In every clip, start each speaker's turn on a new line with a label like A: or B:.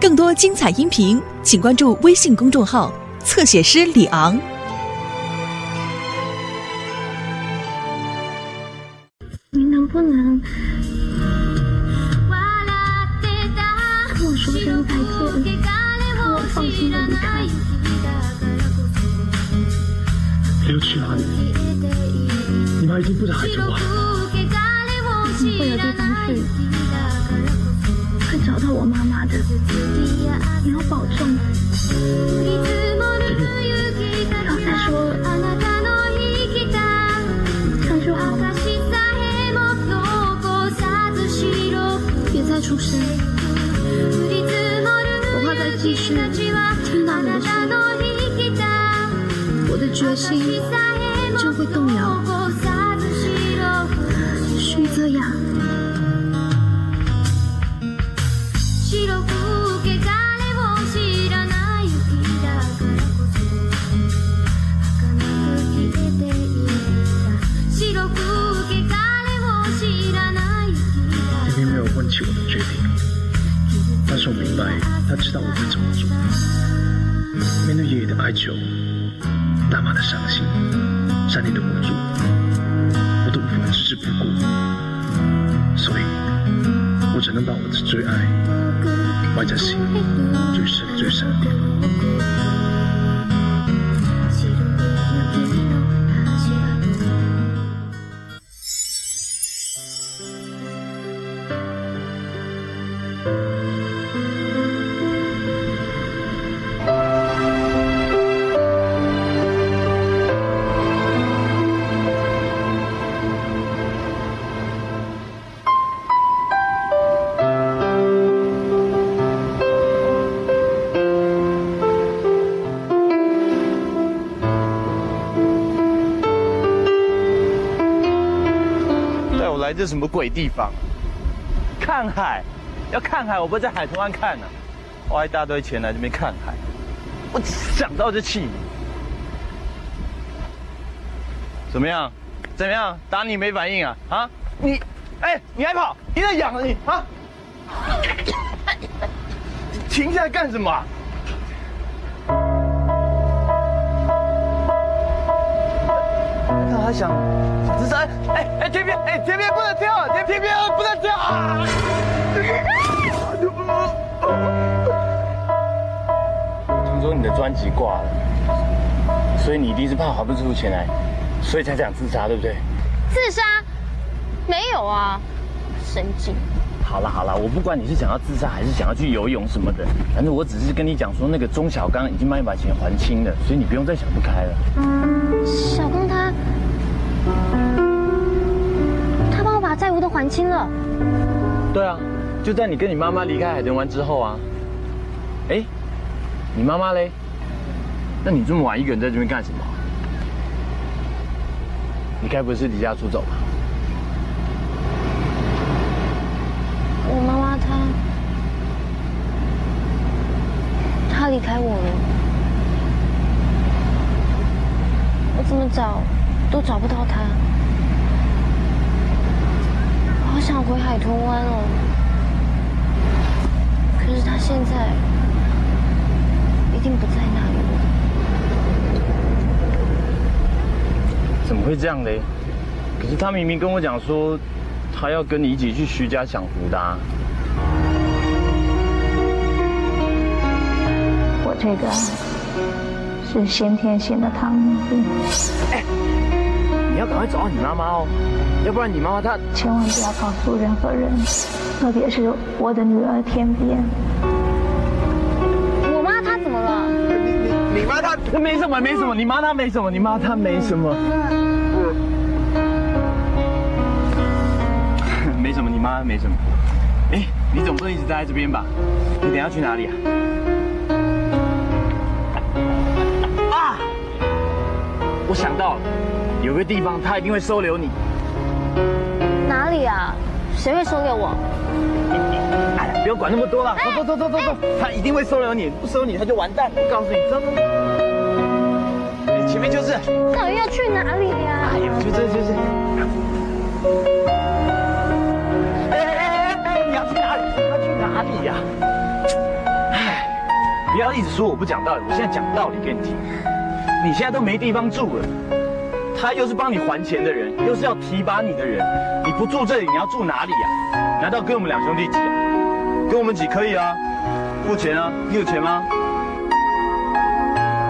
A: 更多精彩音频，请关注微信公众号“侧写师李昂”。
B: 你能不能跟我说声再见，让我放心的离开？
C: 你要去哪里？你妈已经不能喊着我。
B: 一定会有地方去，会找到我妈妈的。你要保重。不要再说了，这样就好了。别再出声，我怕再继续听到你的声音，我的决心就会动摇。徐泽雅，
C: 决定，但是我明白他知道我会怎么做。面对爷爷的哀求，大妈的伤心，山里的无助，我都无法置之不顾，所以，我只能把我的最爱埋在心里最深最深的地方。
D: 这什么鬼地方？看海，要看海，我不会在海豚湾看呢、花一大堆钱来这边看海，我想到就气。怎么样？怎么样？打你没反应啊？啊？你，哎、你还跑？你在痒啊你啊？停下来干什么啊、他还想自杀？哎哎，天边哎，天边不能跳，天天边不能跳啊！听说你的专辑挂了，所以你一定是怕还不出钱来，所以才想自杀，对不对？
E: 自杀？没有啊，神经！
D: 好了好了，我不管你是想要自杀还是想要去游泳什么的，反正我只是跟你讲说，那个钟小刚已经帮你把钱还清了，所以你不用再想不开了。
E: 小刚债务都还清了。
D: 对啊，就在你跟你妈妈离开海豚湾之后啊。哎，你妈妈嘞？那你这么晚一个人在这边干什么？你该不会是离家出走吧？
E: 我妈妈她，她离开我了，我怎么找都找不到她。我好想回海豚湾哦，可是他现在一定不在那里了。
D: 怎么会这样嘞？可是他明明跟我讲说，他要跟你一起去徐家享福的、啊。
B: 我这个是先天性的糖尿病，
D: 你要赶快找到你妈妈哦，要不然你妈妈她……
B: 千万不要告诉任何人，特别是我的女儿天边。
E: 我妈她怎么了？
D: 你妈她没什么，没什么，你妈她没什么，你妈她没什么，没什么，你妈没什么。哎，你总不能一直待在这边吧？你等下去哪里啊？啊！我想到了，有个地方他一定会收留你。
E: 哪里啊？谁会收留我？
D: 哎呀，不要管那么多了，走走走走走走，他一定会收留你，不收你他就完蛋。我告诉你，走走前面就是，
E: 到底要去哪里呀、
D: 哎呀，就这就是。哎哎哎哎，你要去哪里？你要去哪里呀、哎不要一直说我不讲道理，我现在讲道理给你听。你现在都没地方住了，他又是帮你还钱的人，又是要提拔你的人，你不住这里，你要住哪里呀？难道跟我们两兄弟挤？跟我们挤可以啊，付钱啊，你有钱吗？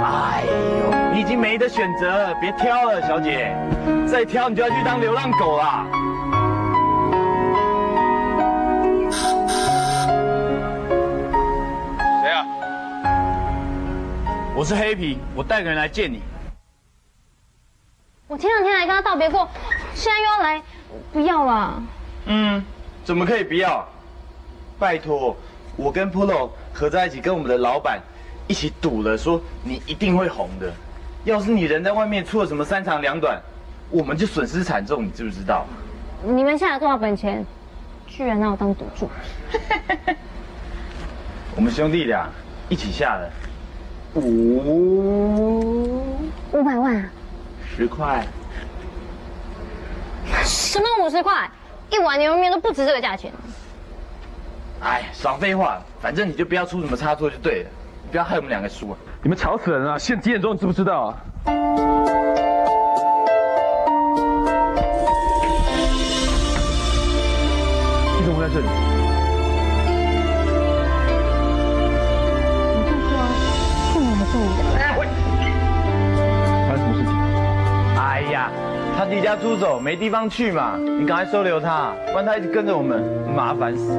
D: 哎呦，你已经没得选择了，别挑了，小姐，再挑你就要去当流浪狗啦。我是黑皮，我带个人来见你。
E: 我前两天还跟他道别过，现在又要来，不要了。
D: 嗯，怎么可以不要？拜托，我跟 Polo 合在一起，跟我们的老板一起赌了，说你一定会红的。要是你人在外面出了什么三长两短，我们就损失惨重，你知不知道？
E: 你们下了多少本钱，居然拿我当赌注？
D: 我们兄弟俩一起下了五
E: 五百万啊？
D: 十块。
E: 什么五十块？一碗牛肉面都不值这个价钱。
D: 哎，少废话，反正你就不要出什么差错就对了，你不要害我们两个输啊！
F: 你们吵死人了！现在几点钟？你知不知道啊？你怎么会在这里？
D: 他离家出走，没地方去嘛，你赶快收留他，不然他一直跟着我们，麻烦死。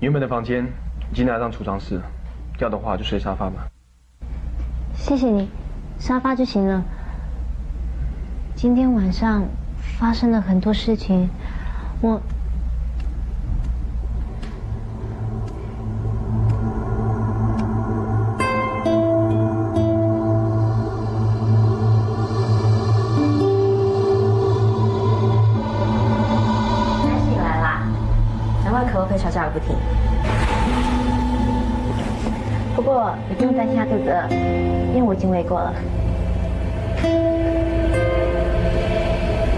F: 原本的房间已经拿上储藏室了，要的话就睡沙发吧。
E: 谢谢你，沙发就行了。今天晚上发生了很多事情，我
G: 才醒来啦，难怪可不可以吵架个不停。不过你不用担心他肚子饿，因为我已经喂过了。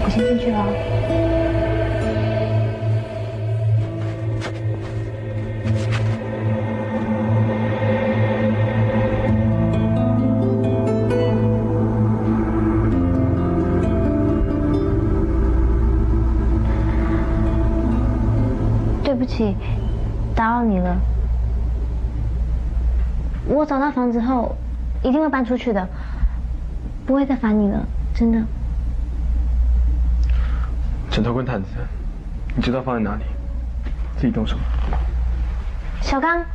G: 我先进去了。
E: 对不起，打扰你了。我找到房子后，一定会搬出去的，不会再烦你了，真的。
F: 枕头跟毯子，你知道放在哪里？自己动手。
E: 小刚，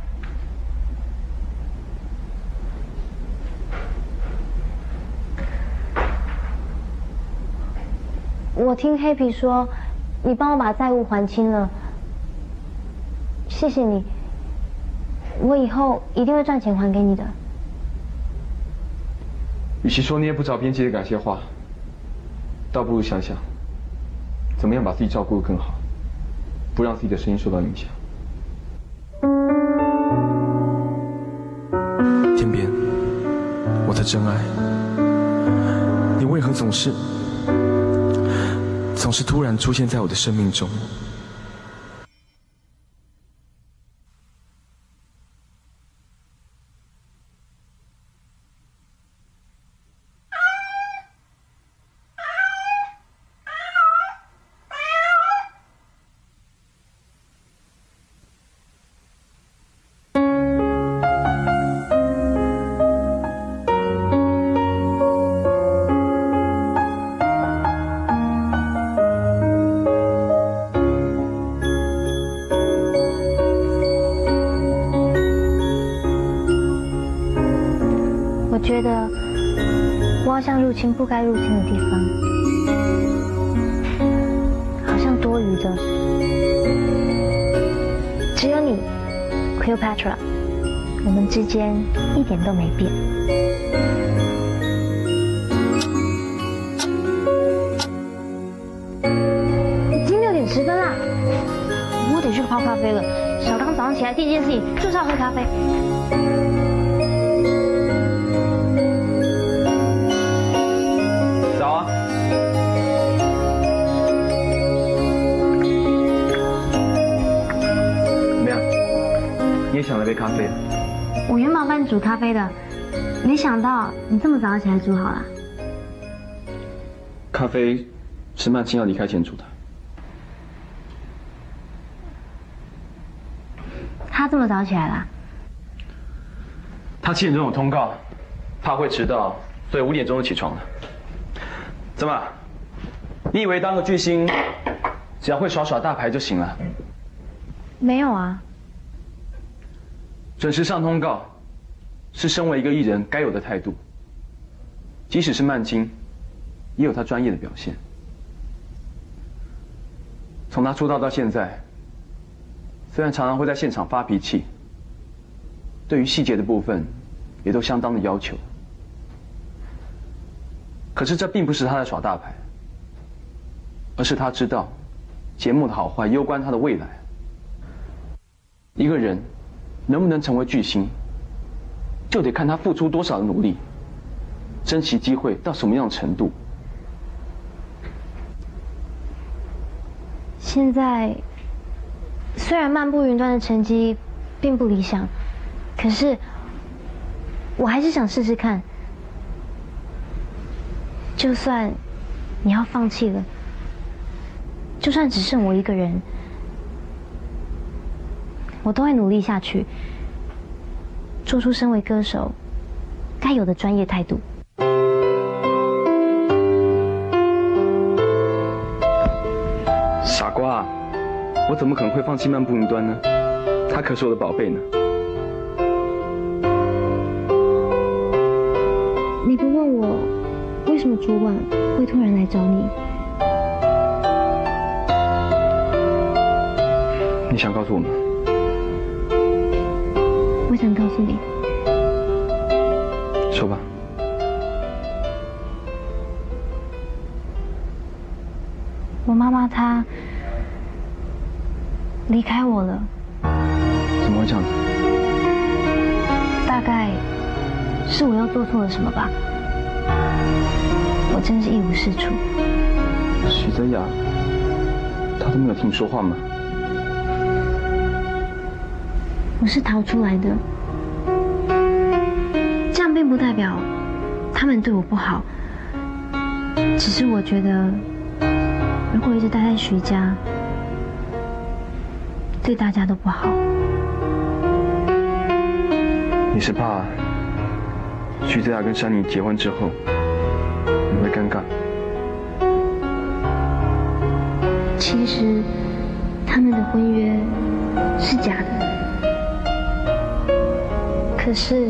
E: 我听黑皮说，你帮我把债务还清了，谢谢你。我以后一定会赚钱还给你的。
F: 与其说那些不着边际的感谢话，倒不如想想，怎么样把自己照顾得更好，不让自己的声音受到影响。天边，我的真爱，你为何总是总是突然出现在我的生命中？
E: 第一件事情就是要喝咖啡。早啊。怎么样？你也想来杯咖啡我原本帮你煮咖啡的没想到你这么早就起来煮好了。
F: 咖啡是曼青要离开前煮的。
E: 么早起来了？
F: 他七点钟有通告，怕会迟到，所以五点钟就起床了。怎么？你以为当个巨星，只要会耍耍大牌就行了？
E: 没有啊。
F: 准时上通告，是身为一个艺人该有的态度。即使是曼青，也有他专业的表现。从他出道到现在，虽然常常会在现场发脾气，对于细节的部分，也都相当的要求。可是这并不是他在耍大牌，而是他知道，节目的好坏攸关他的未来。一个人能不能成为巨星，就得看他付出多少的努力，珍惜机会到什么样的程度。
E: 现在虽然漫步云端的成绩并不理想，可是我还是想试试看。就算你要放弃了，就算只剩我一个人，我都会努力下去，做出身为歌手该有的专业态度。
F: 我怎么可能会放弃漫步云端呢？他可是我的宝贝呢。
E: 你不问我？为什么昨晚会突然来找你？
F: 你想告诉我吗？
E: 我想告诉你。
F: 说吧。
E: 我妈妈她离开我了。
F: 怎么会这样？
E: 大概是我又做错了什么吧。我真是一无是处。
F: 许泽雅，他都没有听你说话吗？
E: 我是逃出来的，这样并不代表他们对我不好。只是我觉得，如果一直待在徐家，对大家都不好。
F: 你是怕徐子雅跟山妮结婚之后你？会尴尬。
E: 其实他们的婚约是假的，可是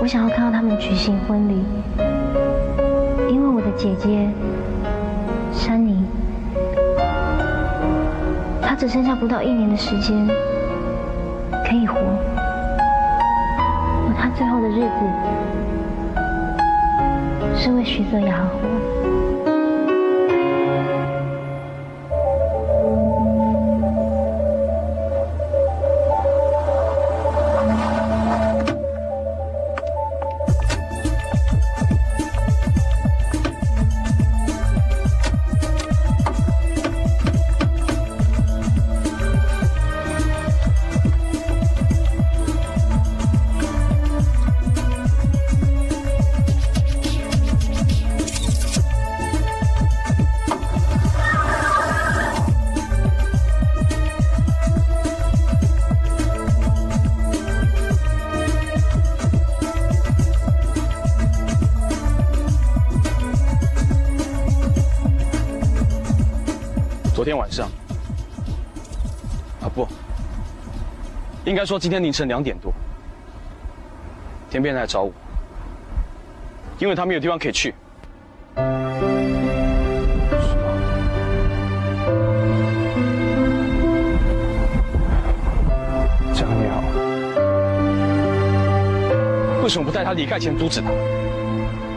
E: 我想要看到他们举行婚礼，因为我的姐姐只剩下不到一年的时间可以活，而他最后的日子。是为徐泽雅而活。
F: 应该说今天凌晨两点多，田边来找我，因为他没有地方可以去。这样也好。为什么不在他离开前阻止他？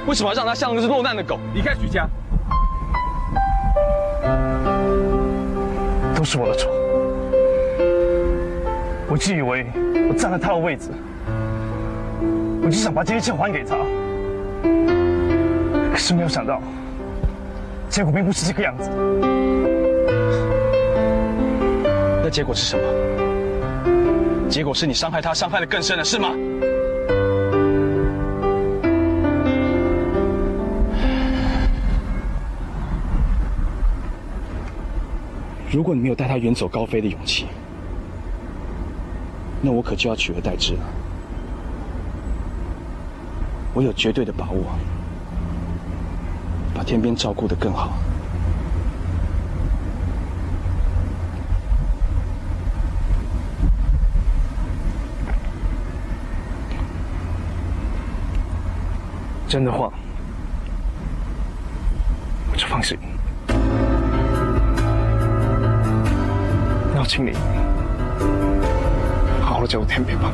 F: 为什么要让他像一只落难的狗离开徐家？
C: 都是我的错，我自以为我占了他的位置，我就想把这一切还给他，可是没有想到，结果并不是这个样子。
F: 那结果是什么？结果是你伤害他，伤害的更深了，是吗？如果你没有带他远走高飞的勇气，那我可就要取而代之了。我有绝对的把握，把天边照顾得更好。真的话，我就放心。那请你我叫我天边吧。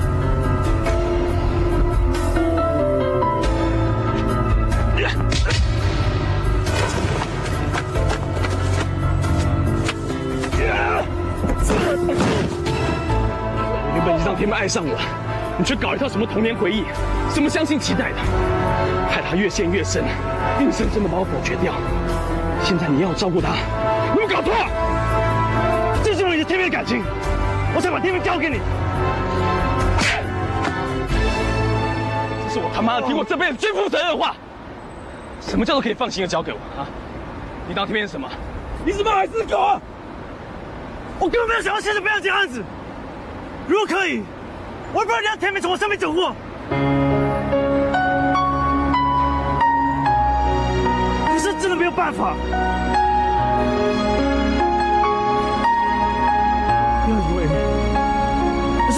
F: 原本已经让天边爱上我，你却搞一套什么童年回忆，什么相信期待的，害他越陷越深，硬生生的把我否决掉。现在你要我照顾他，有没有搞错？这就是你的天边感情，我想把天明交给你。这是我他妈的听过这辈子最负责任的话。什么叫做可以放心的交给我啊？你当天明是什么？你怎么还是狗啊？
H: 我根本没有想到现在这样这样子。如果可以，我会不让你让天明从我身边走过。可是真的没有办法。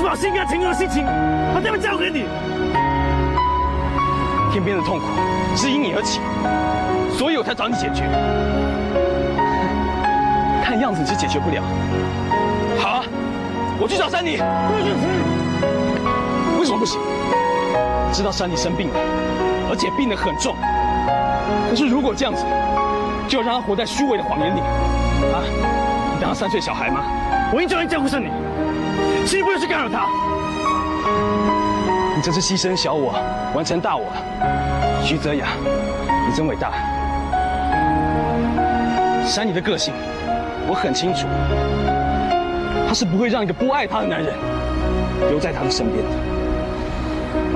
H: 把心甘情愿的心情把这边交给你。
F: 天边的痛苦是因你而起，所以我才找你解决。看样子你是解决不了。好啊，我去找珊妮。为什么不行？知道珊妮生病了，而且病得很重。可是如果这样子，就要让她活在虚伪的谎言里啊！你当她三岁小孩吗？
H: 我已经照顾上你，请你不要去干扰他。
F: 你这是牺牲小我，完成大我。徐泽雅，你真伟大。珊妮的个性，我很清楚，她是不会让一个不爱她的男人留在她的身边的。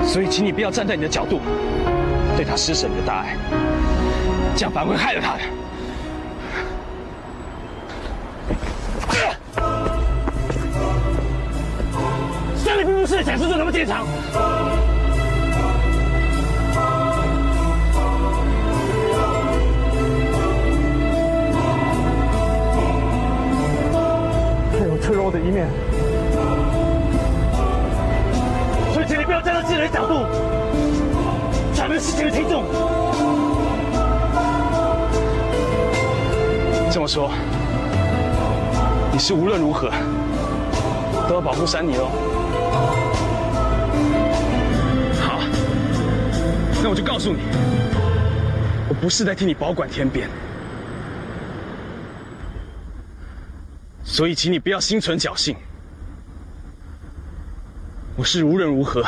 F: 所以，请你不要站在你的角度，对她施舍你的大爱，这样反而会害了她的。
H: 你想象中那么坚强。脆弱的一面，所以请你不要站在自己的角度揣摩事情的轻重。
F: 这么说，你是无论如何都要保护珊妮喽？那我就告诉你，我不是在替你保管天边。所以，请你不要心存侥幸。我是无论如何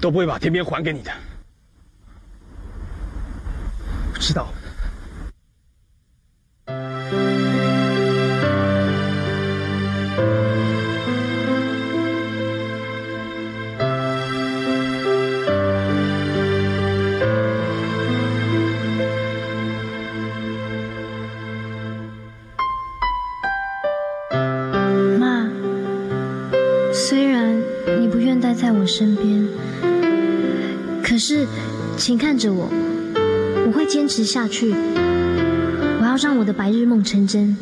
F: 都不会把天边还给你的。我知道。
E: 身边，可是，请看着我，我会坚持下去。我要让我的白日梦成真。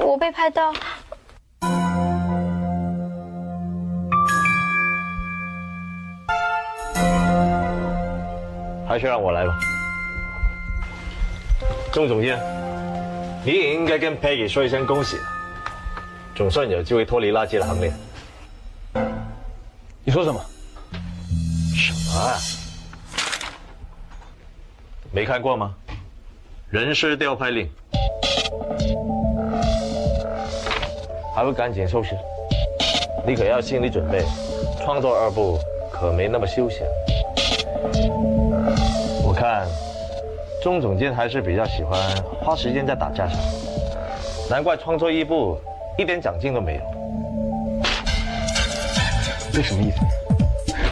F: 我
B: 被拍到，
I: 还是让我来吧。钟总监，你也应该跟 Peggy 说一声恭喜了。总算有机会脱离垃圾的行列。
F: 你说什么？
I: 什么啊？没看过吗？人事调派令，还不赶紧收拾？你可要心理准备，创作二部可没那么休闲。我看钟总监还是比较喜欢花时间在打架上，难怪创作一部一点长进都没有。
F: 这什么意思？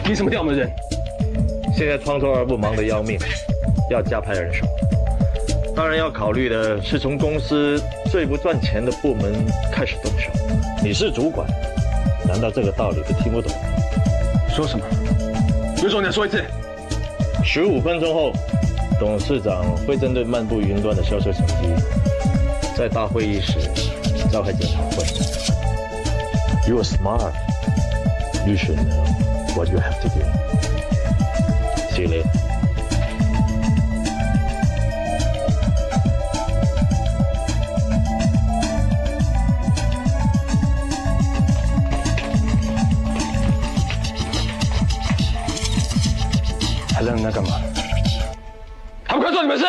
F: 凭什么调我们人？
I: 现在创作二部忙得要命，要加派人手。当然要考虑的是从公司最不赚钱的部门开始动手。你是主管，难道这个道理都听不懂？
F: 说什么？刘总你再说一次。
I: 十五分钟后，董事长会针对漫步云端的销售成绩，在大会议室召开检查会。You are smart. You should know what you have to do. See you later.
F: 愣那干嘛？还不快做你们事！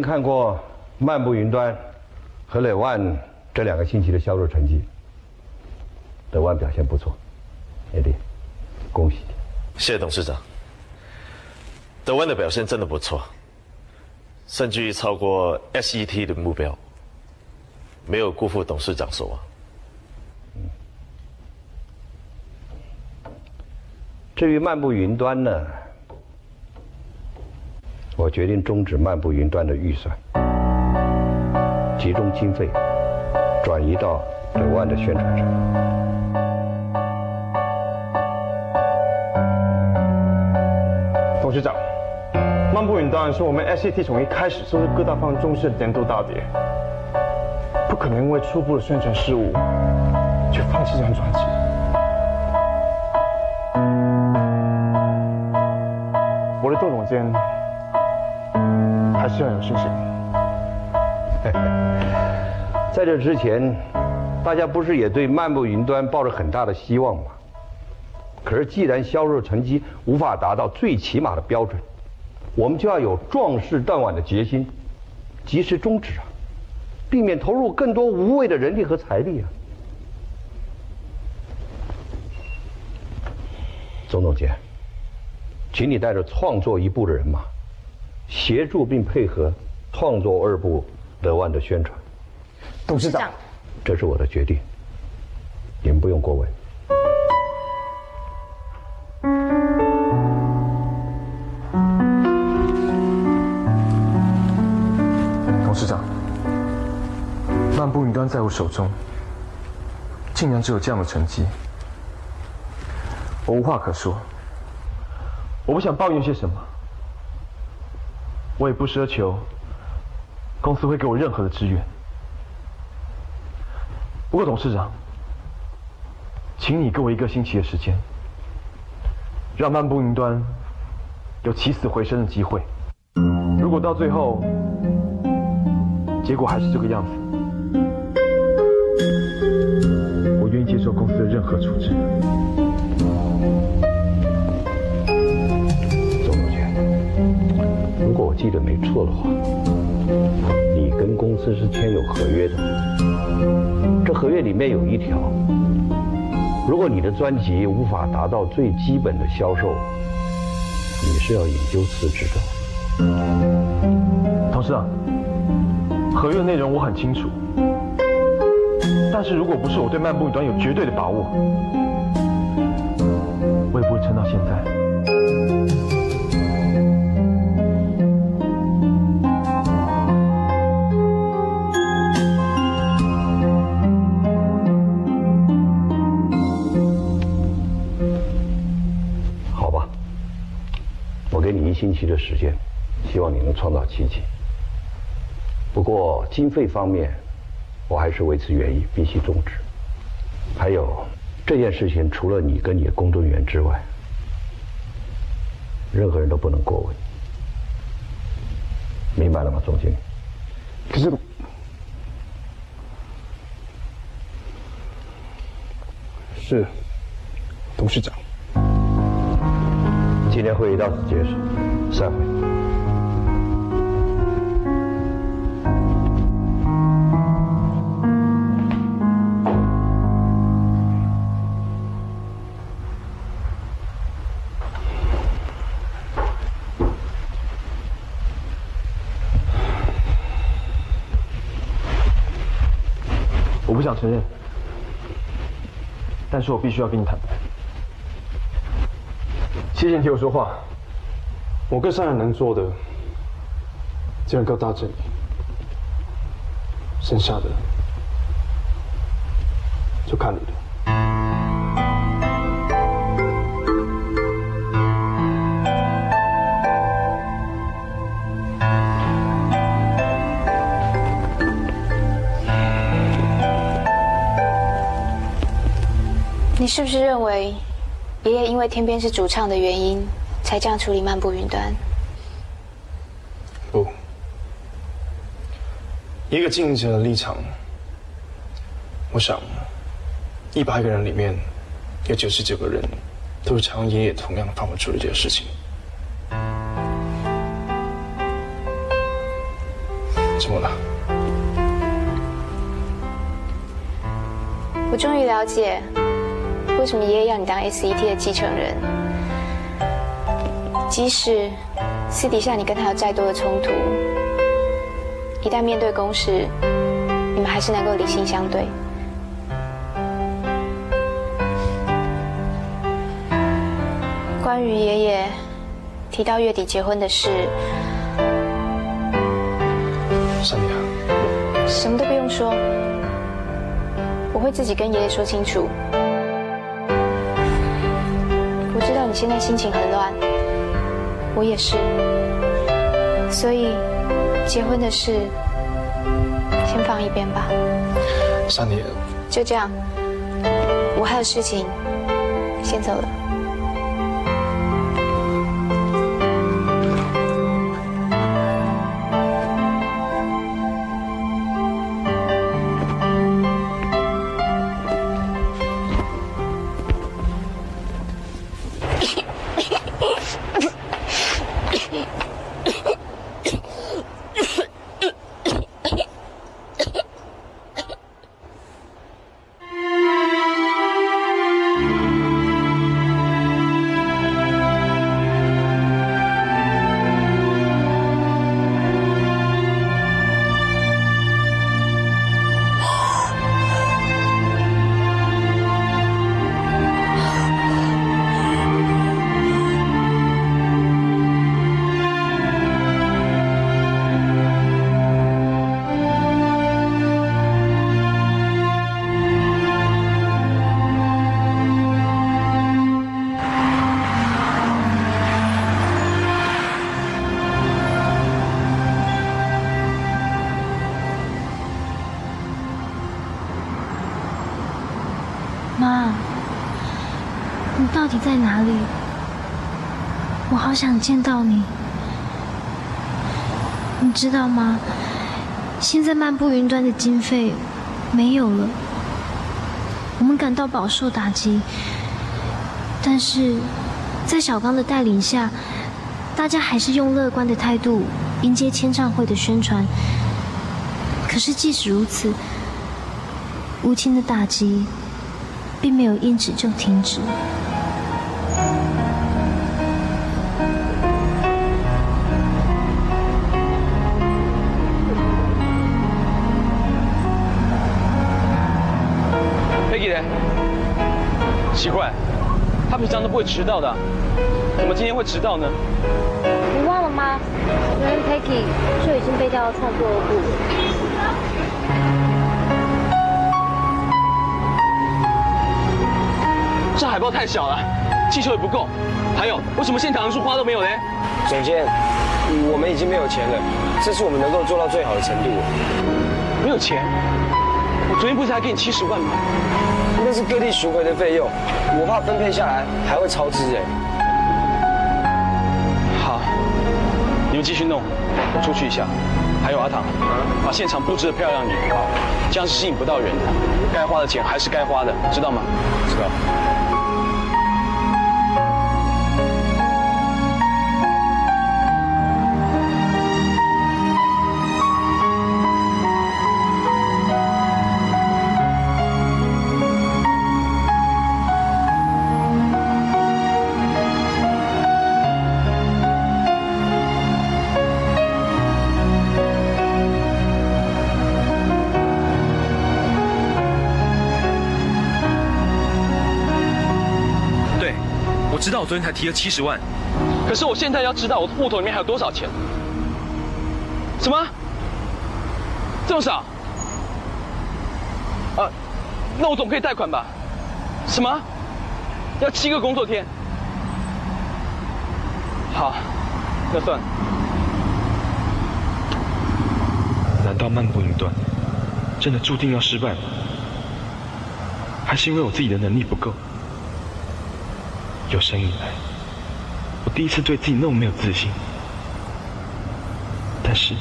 J: 看过漫步云端和磊万这两个星期的销售成绩，磊万表现不错，叶弟，恭喜你。
I: 谢谢董事长。德万的表现真的不错，甚至于超过 SET 的目标，没有辜负董事长所望。
J: 至于漫步云端呢，我决定终止漫步云端的预算，集中经费转移到德万的宣传上。
K: 董事长，漫步云端是我们 SCT 从一开始就是各大方重视的年度大碟，不可能因为初步的宣传失误就放弃这张专辑。我对窦总监还是很有信心。
J: 在这之前，大家不是也对漫步云端抱着很大的希望吗？可是既然销售成绩无法达到最起码的标准，我们就要有壮士断腕的决心，及时终止啊，避免投入更多无谓的人力和财力啊。总总监，请你带着创作一部的人马，协助并配合创作二部德万的宣传。
K: 董事长，
J: 这是我的决定，你们不用过问。
F: 董事长，漫步云端在我手中，竟然只有这样的成绩，我无话可说。我不想抱怨些什么，我也不奢求公司会给我任何的支援。不过，董事长，请你给我一个星期的时间，让漫步云端有起死回生的机会。如果到最后，
C: 结果还是这个样子，我愿意接受公司的任何处置。
J: 记得没错的话，你跟公司是签有合约的，这合约里面有一条，如果你的专辑无法达到最基本的销售，你是要引咎辞职的。
C: 董事长，合约内容我很清楚，但是如果不是我对漫步云端有绝对的把握，我也不会撑到现在。
J: 星期的时间，希望你能创造奇迹。不过经费方面，我还是维持原意，必须终止。还有这件事情，除了你跟你的工作人员之外，任何人都不能过问。明白了吗，总经理？
C: 可是，是董事长。
J: 今天会议到此结束，散会。
C: 我不想承认，但是我必须要跟你坦白。谢谢你听我说话。我跟商人能做的，只能够到这里，剩下的就看你的。
L: 你是不是认为爷爷因为天边是主唱的原因，才这样处理漫步云端？
C: 不，一个经营者的立场，我想，一百个人里面，有九十九个人都是常用爷爷同样的方法处理这个事情。怎么了？
L: 我终于了解为什么爷爷要你当 SET 的继承人。即使私底下你跟他有再多的冲突，一旦面对公事，你们还是能够理性相对。关于爷爷提到月底结婚的事，什么都不用说，我会自己跟爷爷说清楚。你现在心情很乱，我也是，所以结婚的事先放一边吧。
C: 珊妮，
L: 就这样，我还有事情，先走了。
E: 底在哪里？我好想见到你。你知道吗？现在漫步云端的经费没有了，我们感到饱受打击。但是，在小刚的带领下，大家还是用乐观的态度迎接签唱会的宣传。可是，即使如此，无情的打击并没有因此就停止。
F: 奇怪，他平常都不会迟到的，怎么今天会迟到呢？
M: 你忘了吗？昨天 Peggy 就已经被调到创作部。
F: 这海报太小了，气球也不够，还有，为什么现场一束花都没有呢？
N: 总监，我们已经没有钱了，这是我们能够做到最好的程度。
F: 没有钱？我昨天不是还给你七十万吗？
N: 那是各地巡回的费用，我怕分配下来还会超支哎。
F: 好，你们继续弄，我出去一下。还有阿唐，把现场布置的漂亮点，这样是吸引不到人的。该花的钱还是该花的，知道吗？
N: 知道。
F: 昨天才提了七十万，可是我现在要知道我的户头里面还有多少钱？什么？这么少？啊，那我总可以贷款吧？什么？要七个工作天？好，那算了。
K: 难道漫步云端真的注定要失败吗？还是因为我自己的能力不够？有生以来，我第一次对自己那么没有自信。但是，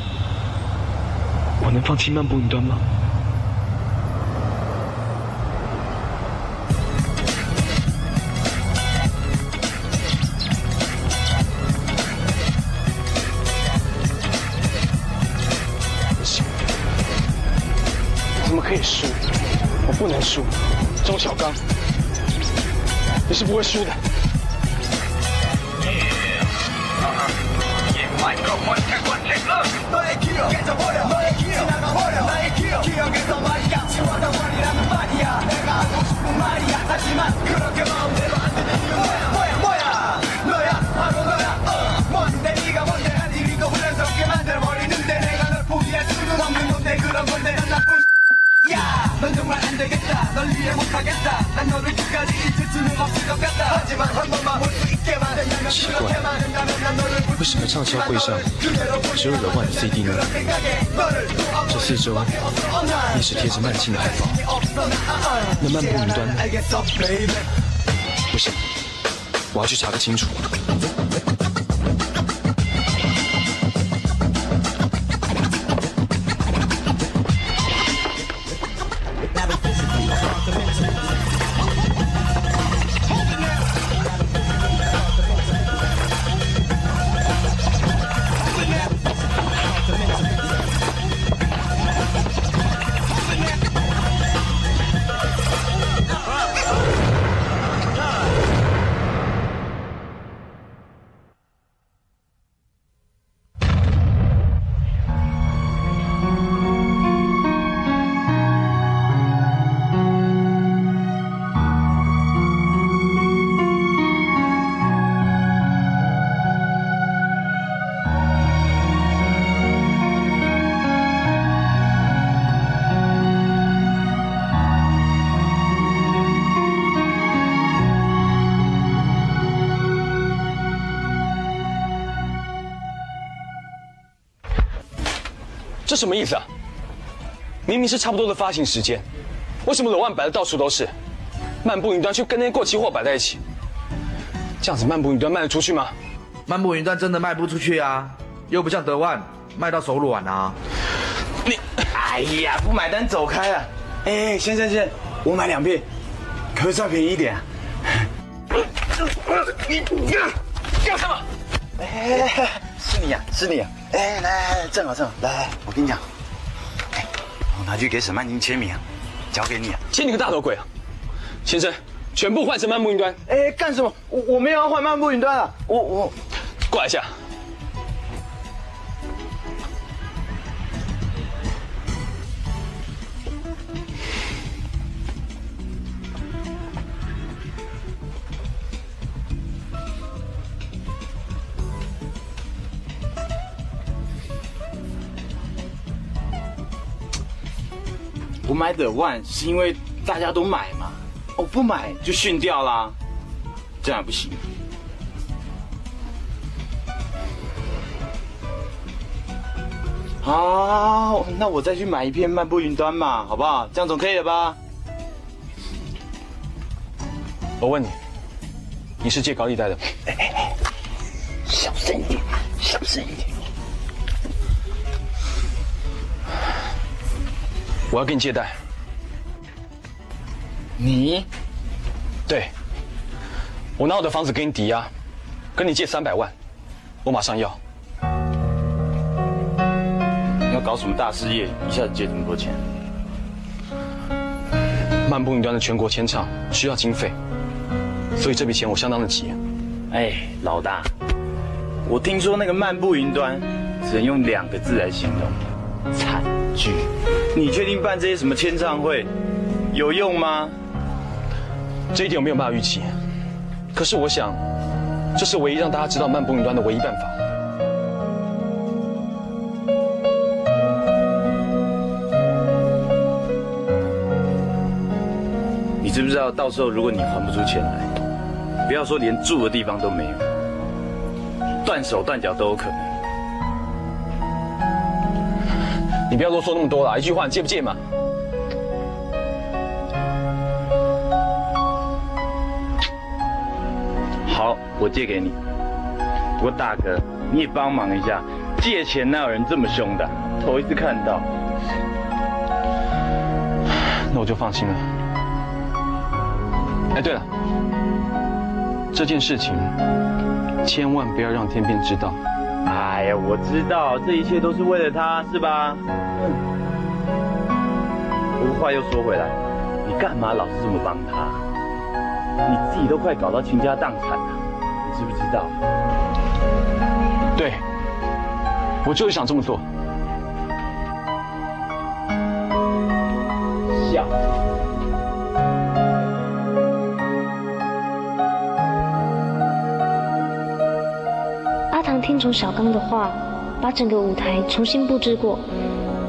K: 我能放弃漫步云端吗？
F: 怎么可以输？我不能输，周小刚，你是不会输的。
K: 奇怪，为什么畅销会上只有惹万的 CD 呢？这四周一直贴着慢镜的海报，那漫步云端呢？不行，我要去查个清楚。这什么意思啊？明明是差不多的发行时间，为什么裸万摆的到处都是，漫步云端却跟那些过期货摆在一起？这样子漫步云端卖得出去吗？
O: 漫步云端真的卖不出去啊，又不像德万卖到手软啊。
F: 你
D: 哎呀，不买单走开啊！哎，先生先，我买两片，可不可以再便宜一点啊？你干干什么？哎，是你呀，是你呀！哎，来来，正好正好，来来，我跟你讲，哎，我拿去给沈曼宁签名，交给你啊。
F: 签你个大头鬼啊！先生，全部换成漫步云端。
D: 哎，干什么？我我没有要换漫步云端啊！我我
F: 过来一下。
D: 我买 The One 是因为大家都买嘛，我不买就训掉啦，这样不行。好，那我再去买一片漫步云端嘛，好不好？这样总可以了吧？
F: 我问你，你是借高利贷的？哎哎哎，
D: 小声一点，小声一点。
F: 我要跟你借贷。
D: 你？
F: 对。我拿我的房子给你抵押，跟你借三百万，我马上要。
D: 你要搞什么大事业？一下子借这么多钱？
F: 漫步云端的全国签唱需要经费，所以这笔钱我相当的急。
D: 哎，老大，我听说那个漫步云端只能用两个字来形容：惨剧。你确定办这些什么签唱会有用吗？
F: 这一点我没有办法预期。可是我想，这是唯一让大家知道漫步云端的唯一办法。
D: 你知不知道，到时候如果你还不出钱来，不要说连住的地方都没有，断手断脚都有可能。
F: 你不要啰嗦那么多了，一句话，你借不借嘛？
D: 好，我借给你。不过大哥，你也帮忙一下，借钱哪有人这么凶的？头一次看到。
F: 那我就放心了。哎，对了，这件事情千万不要让天边知道。
D: 哎呀，我知道，这一切都是为了他，是吧？不过话又说回来，你干嘛老是这么帮他？你自己都快搞到倾家荡产了，你知不知道？
F: 对，我就是想这么做。
E: 用小刚的话，把整个舞台重新布置过，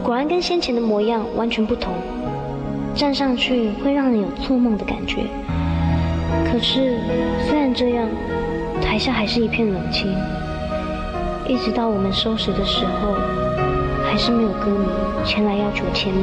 E: 果然跟先前的模样完全不同。站上去会让人有做梦的感觉。可是虽然这样，台下还是一片冷清。一直到我们收拾的时候，还是没有歌迷前来要求签名。